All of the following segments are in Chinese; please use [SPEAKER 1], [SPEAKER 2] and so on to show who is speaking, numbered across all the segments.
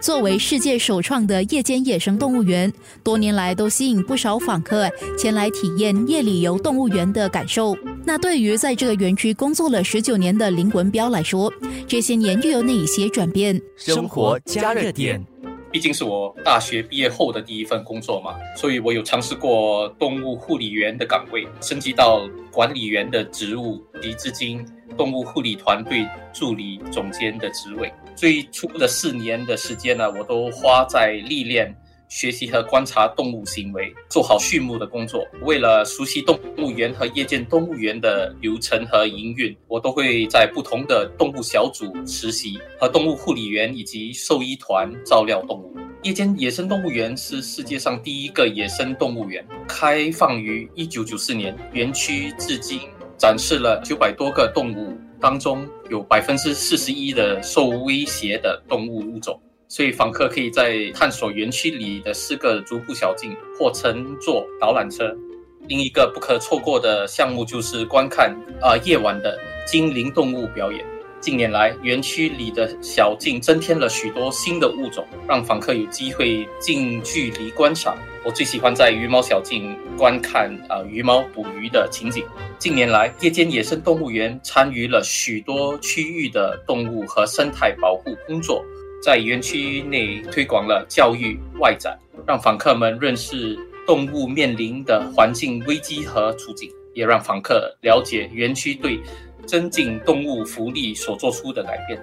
[SPEAKER 1] 作为世界首创的夜间野生动物园，多年来都吸引不少访客前来体验夜里游动物园的感受。那对于在这个园区工作了十九年的林文彪来说，这些年又有哪些转变？
[SPEAKER 2] 生活加热点。
[SPEAKER 3] 毕竟是我大学毕业后的第一份工作嘛，所以我有尝试过动物护理员的岗位，升级到管理员的职务，及至今动物护理团队助理总监的职位。最初的四年的时间呢，我都花在历练。学习和观察动物行为，做好畜牧的工作。为了熟悉动物园和夜间动物园的流程和营运，我都会在不同的动物小组实习，和动物护理员以及兽医团照料动物。夜间野生动物园是世界上第一个野生动物园，开放于一九九四年。园区至今展示了九百多个动物，当中有百分之四十一的受威胁的动物物种。所以访客可以在探索园区里的四个足步小径，或乘坐导览车。另一个不可错过的项目就是观看啊夜晚的精灵动物表演。近年来，园区里的小径增添了许多新的物种，让访客有机会近距离观赏。我最喜欢在鱼猫小径观看啊鱼猫捕鱼的情景。近年来，夜间野生动物园参与了许多区域的动物和生态保护工作。在园区内推广了教育外展，让访客们认识动物面临的环境危机和处境，也让访客了解园区对增进动物福利所做出的改变。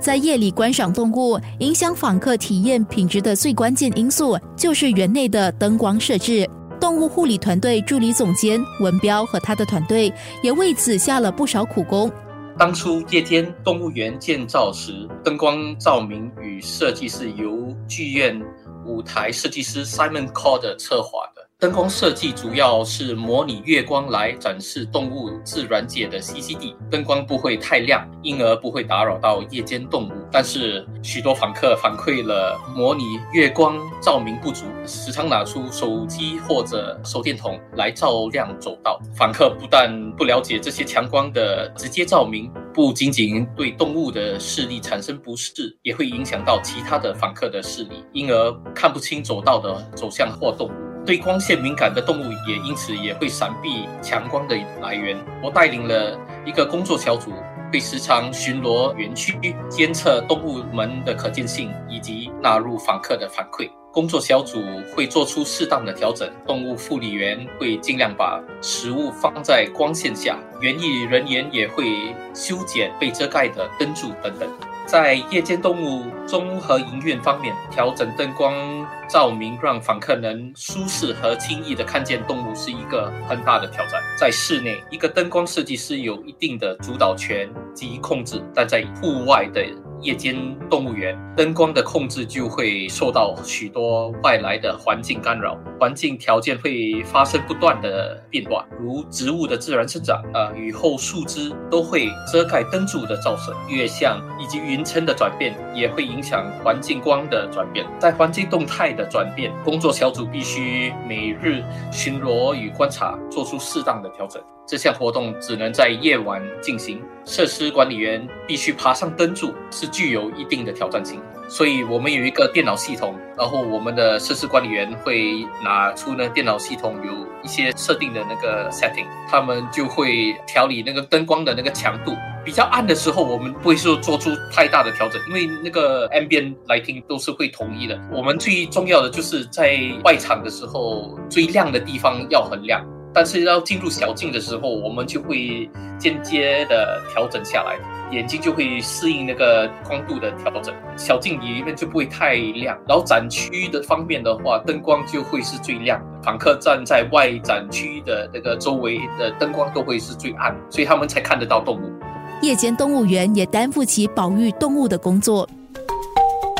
[SPEAKER 1] 在夜里观赏动物，影响访客体验品质的最关键因素就是园内的灯光设置。动物护理团队助理总监文彪和他的团队也为此下了不少苦功。
[SPEAKER 3] 当初夜间动物园建造时，灯光照明与设计是由剧院舞台设计师 Simon Cord 策划的。灯光设计主要是模拟月光来展示动物自然界的栖息地，灯光不会太亮，因而不会打扰到夜间动物。但是许多访客反馈了模拟月光照明不足，时常拿出手机或者手电筒来照亮走道。访客不但不了解这些强光的直接照明，不仅仅对动物的视力产生不适，也会影响到其他的访客的视力，因而看不清走道的走向或动物。对光线敏感的动物也因此也会闪避强光的来源。我带领了一个工作小组，会时常巡逻园区，监测动物们的可见性，以及纳入访客的反馈。工作小组会做出适当的调整。动物护理员会尽量把食物放在光线下，园艺人员也会修剪被遮盖的灯柱等等。在夜间动物综合影院方面，调整灯光照明，让访客能舒适和轻易的看见动物，是一个很大的挑战。在室内，一个灯光设计师有一定的主导权及控制，但在户外的。夜间动物园灯光的控制就会受到许多外来的环境干扰，环境条件会发生不断的变化，如植物的自然生长，啊，雨后树枝都会遮盖灯柱的照射，月相以及云层的转变也会影响环境光的转变。在环境动态的转变，工作小组必须每日巡逻与观察，做出适当的调整。这项活动只能在夜晚进行，设施管理员必须爬上灯柱，是具有一定的挑战性。所以我们有一个电脑系统，然后我们的设施管理员会拿出呢电脑系统有一些设定的那个 setting，他们就会调理那个灯光的那个强度。比较暗的时候，我们不会说做出太大的调整，因为那个 ambient lighting 都是会统一的。我们最重要的就是在外场的时候，最亮的地方要很亮。但是要进入小径的时候，我们就会间接的调整下来，眼睛就会适应那个光度的调整，小径里面就不会太亮。然后展区的方面的话，灯光就会是最亮，访客站在外展区的那个周围的灯光都会是最暗，所以他们才看得到动物。
[SPEAKER 1] 夜间动物园也担负起保育动物的工作。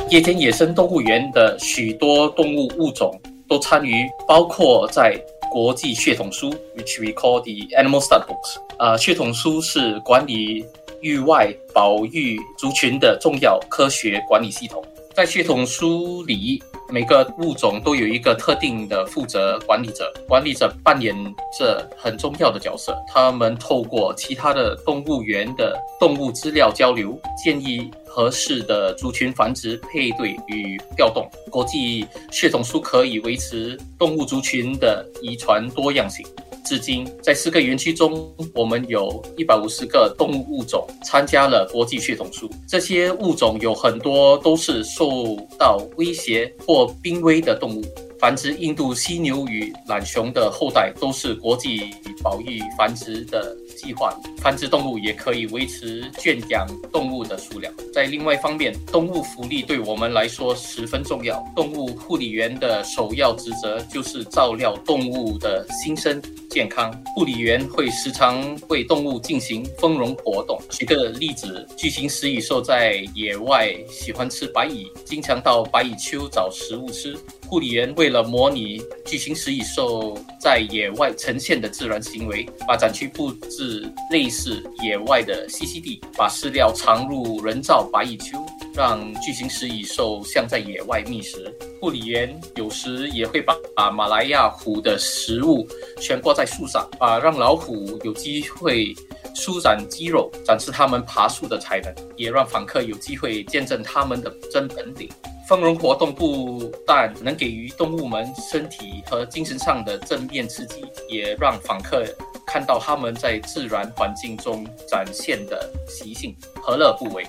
[SPEAKER 3] 夜间野生动物园的许多动物物种都参与，包括在。国际血统书，which we call the Animal Stud Books。呃，血统书是管理域外保育族群的重要科学管理系统。在血统书里，每个物种都有一个特定的负责管理者，管理者扮演着很重要的角色。他们透过其他的动物园的动物资料交流、建议合适的族群繁殖、配对与调动。国际血统书可以维持动物族群的遗传多样性。至今，在四个园区中，我们有一百五十个动物物种参加了国际血统书。这些物种有很多都是受到威胁或濒危的动物。繁殖印度犀牛与懒熊的后代都是国际保育繁殖的计划。繁殖动物也可以维持圈养动物的数量。在另外一方面，动物福利对我们来说十分重要。动物护理员的首要职责就是照料动物的心身健康。护理员会时常为动物进行丰容活动。举个例子，巨型食蚁兽在野外喜欢吃白蚁，经常到白蚁丘找食物吃。护理员为了模拟巨型食蚁兽在野外呈现的自然行为，把展区布置类似野外的栖息地，把饲料藏入人造白蚁丘，让巨型食蚁兽像在野外觅食。护理员有时也会把把马来亚虎的食物悬挂在树上，啊，让老虎有机会舒展肌肉，展示它们爬树的才能，也让访客有机会见证它们的真本领。丰容活动不但能给予动物们身体和精神上的正面刺激，也让访客看到他们在自然环境中展现的习性，何乐不为？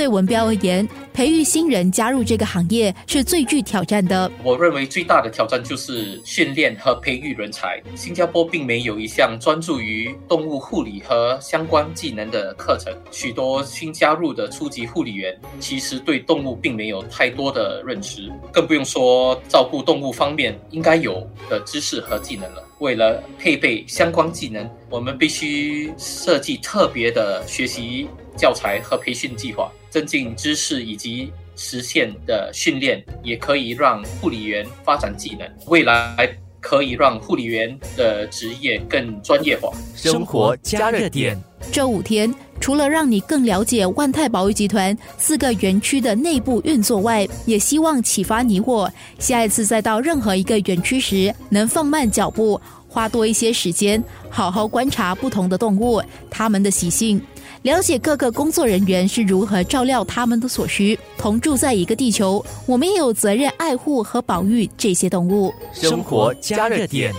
[SPEAKER 1] 对文标而言，培育新人加入这个行业是最具挑战的。
[SPEAKER 3] 我认为最大的挑战就是训练和培育人才。新加坡并没有一项专注于动物护理和相关技能的课程。许多新加入的初级护理员其实对动物并没有太多的认识，更不用说照顾动物方面应该有的知识和技能了。为了配备相关技能，我们必须设计特别的学习教材和培训计划。增进知识以及实现的训练，也可以让护理员发展技能。未来可以让护理员的职业更专业化。
[SPEAKER 2] 生活加热点。
[SPEAKER 1] 这五天，除了让你更了解万泰保育集团四个园区的内部运作外，也希望启发你我，下一次再到任何一个园区时，能放慢脚步，花多一些时间，好好观察不同的动物，它们的习性。了解各个工作人员是如何照料他们的所需，同住在一个地球，我们也有责任爱护和保育这些动物。
[SPEAKER 2] 生活加热点。